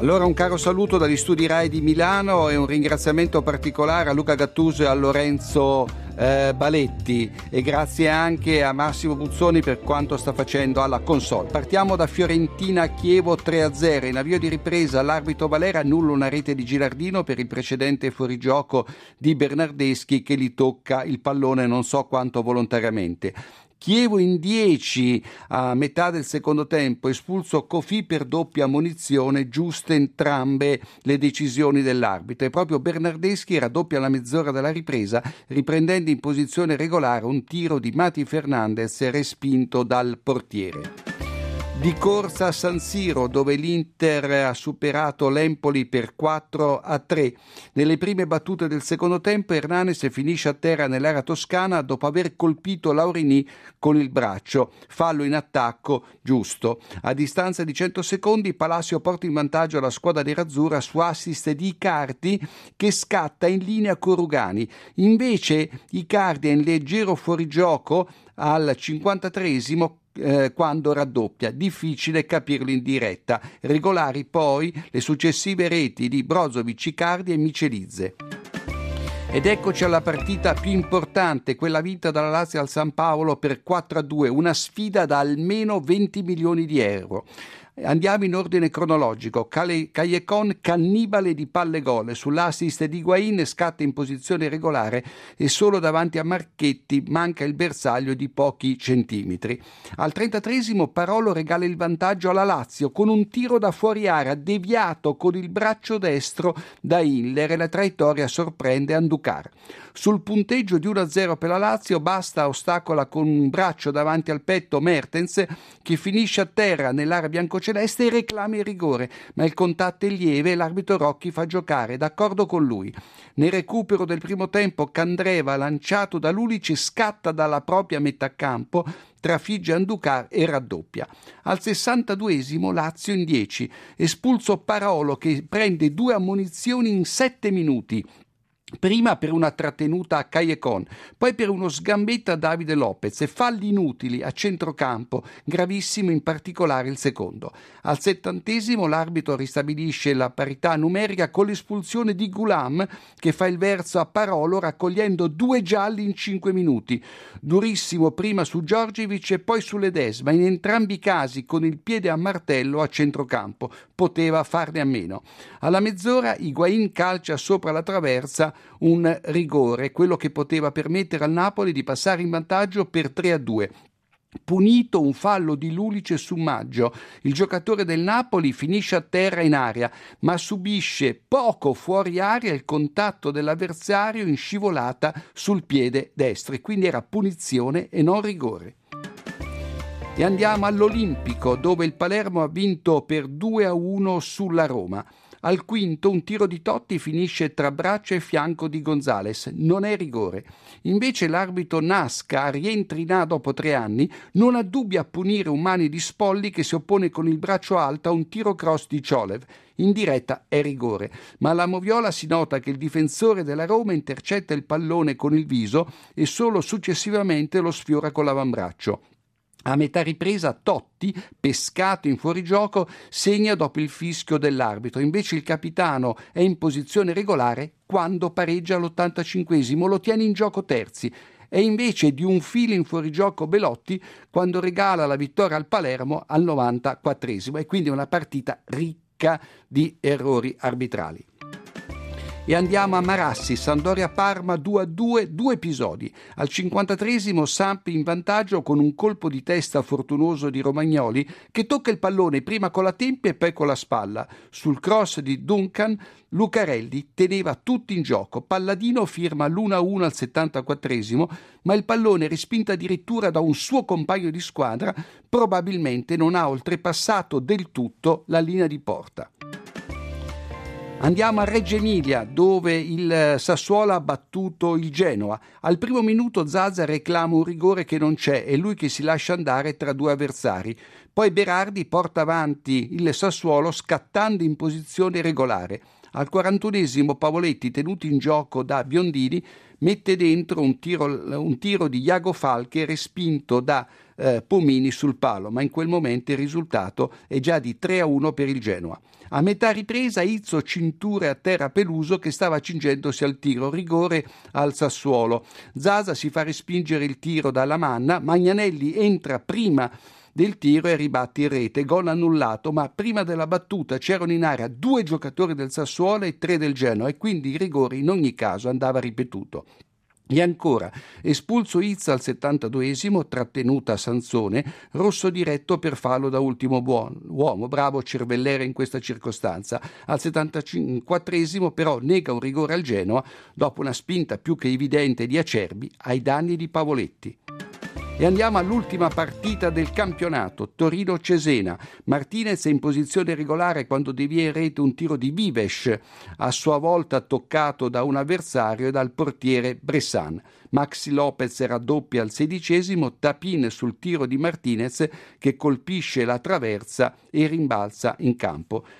Allora un caro saluto dagli studi RAI di Milano e un ringraziamento particolare a Luca Gattuso e a Lorenzo eh, Baletti e grazie anche a Massimo Buzzoni per quanto sta facendo alla console. Partiamo da Fiorentina Chievo 3-0, in avvio di ripresa l'arbitro Valera annulla una rete di Gilardino per il precedente fuorigioco di Bernardeschi che gli tocca il pallone non so quanto volontariamente. Chievo in 10 a metà del secondo tempo, espulso Kofi per doppia munizione, giuste entrambe le decisioni dell'arbitro. E proprio Bernardeschi raddoppia la mezz'ora della ripresa, riprendendo in posizione regolare un tiro di Mati Fernandez respinto dal portiere di corsa a San Siro dove l'Inter ha superato l'Empoli per 4 a 3. Nelle prime battute del secondo tempo Hernanes finisce a terra nell'area toscana dopo aver colpito Laurini con il braccio. Fallo in attacco giusto. A distanza di 100 secondi Palacio porta in vantaggio la squadra di Razzurra su assist di Icardi che scatta in linea con Rugani. Invece Icardi è in leggero fuorigioco al 53 eh, quando raddoppia. Difficile capirlo in diretta. Regolari poi le successive reti di Brozovic, Icardi e Michelizze. Ed eccoci alla partita più importante, quella vinta dalla Lazio al San Paolo per 4-2, una sfida da almeno 20 milioni di euro. Andiamo in ordine cronologico. Callecon cannibale di palle gol. Sull'assist di Guain scatta in posizione regolare e solo davanti a Marchetti manca il bersaglio di pochi centimetri. Al 33 Parolo regala il vantaggio alla Lazio con un tiro da fuori area deviato con il braccio destro da Hiller e la traiettoria sorprende Anducar. Sul punteggio di 1-0 per la Lazio basta ostacola con un braccio davanti al petto Mertens che finisce a terra nell'area biancoceleste e reclama il rigore, ma il contatto è lieve e l'arbitro Rocchi fa giocare, d'accordo con lui. Nel recupero del primo tempo Candreva, lanciato da Lulici, scatta dalla propria metà campo trafigge Anducar e raddoppia. Al 62esimo Lazio in 10, espulso Parolo che prende due ammonizioni in 7 minuti Prima per una trattenuta a Callecon, poi per uno sgambetto a Davide Lopez e falli inutili a centrocampo, gravissimo in particolare il secondo. Al settantesimo l'arbitro ristabilisce la parità numerica con l'espulsione di Gulam che fa il verso a Parolo raccogliendo due gialli in cinque minuti. Durissimo prima su Giorgivic e poi su Ledesma, in entrambi i casi con il piede a martello a centrocampo. Poteva farne a meno. Alla mezz'ora Higuain calcia sopra la traversa un rigore, quello che poteva permettere al Napoli di passare in vantaggio per 3 a 2. Punito un fallo di Lulice su Maggio, il giocatore del Napoli finisce a terra in aria, ma subisce poco fuori aria il contatto dell'avversario in scivolata sul piede destro e quindi era punizione e non rigore. E andiamo all'Olimpico dove il Palermo ha vinto per 2 a 1 sulla Roma. Al quinto un tiro di Totti finisce tra braccio e fianco di Gonzales. Non è rigore. Invece l'arbitro Nasca, rientrina dopo tre anni, non ha dubbi a punire un mani di Spolli che si oppone con il braccio alto a un tiro cross di Ciolev. In diretta è rigore, ma alla Moviola si nota che il difensore della Roma intercetta il pallone con il viso e solo successivamente lo sfiora con l'avambraccio. A metà ripresa Totti, pescato in fuorigioco, segna dopo il fischio dell'arbitro. Invece il capitano è in posizione regolare quando pareggia all'85esimo, lo tiene in gioco terzi. E invece di un filo in fuorigioco Belotti quando regala la vittoria al Palermo al 94esimo. E quindi una partita ricca di errori arbitrali. E andiamo a Marassi, Sandoria-Parma 2-2, due episodi. Al 53esimo Sampi in vantaggio con un colpo di testa fortunoso di Romagnoli che tocca il pallone prima con la tempia e poi con la spalla. Sul cross di Duncan Lucarelli teneva tutti in gioco. Palladino firma l'1-1 al 74esimo, ma il pallone respinto addirittura da un suo compagno di squadra probabilmente non ha oltrepassato del tutto la linea di porta. Andiamo a Reggio Emilia, dove il Sassuolo ha battuto il Genoa. Al primo minuto Zaza reclama un rigore che non c'è e lui che si lascia andare tra due avversari. Poi Berardi porta avanti il Sassuolo scattando in posizione regolare. Al 41esimo Pavoletti, tenuto in gioco da Biondini, mette dentro un tiro, un tiro di Iago Falche respinto da eh, Pomini sul palo, ma in quel momento il risultato è già di 3 a 1 per il Genoa. A metà ripresa Izzo cinture a terra Peluso che stava cingendosi al tiro, rigore al Sassuolo. Zaza si fa respingere il tiro dalla manna, Magnanelli entra prima del tiro e ribatte in rete, gol annullato, ma prima della battuta c'erano in area due giocatori del Sassuolo e tre del Genoa e quindi il rigore in ogni caso andava ripetuto. E ancora, espulso Izza al 72esimo, trattenuta a Sansone, rosso diretto per fallo da ultimo buon, uomo, bravo Cervellere in questa circostanza. Al 74esimo però nega un rigore al Genoa dopo una spinta più che evidente di Acerbi ai danni di Pavoletti. E andiamo all'ultima partita del campionato, Torino-Cesena. Martinez è in posizione regolare quando devia in rete un tiro di Vives, a sua volta toccato da un avversario e dal portiere Bressan. Maxi Lopez raddoppia al sedicesimo, Tapin sul tiro di Martinez che colpisce la traversa e rimbalza in campo.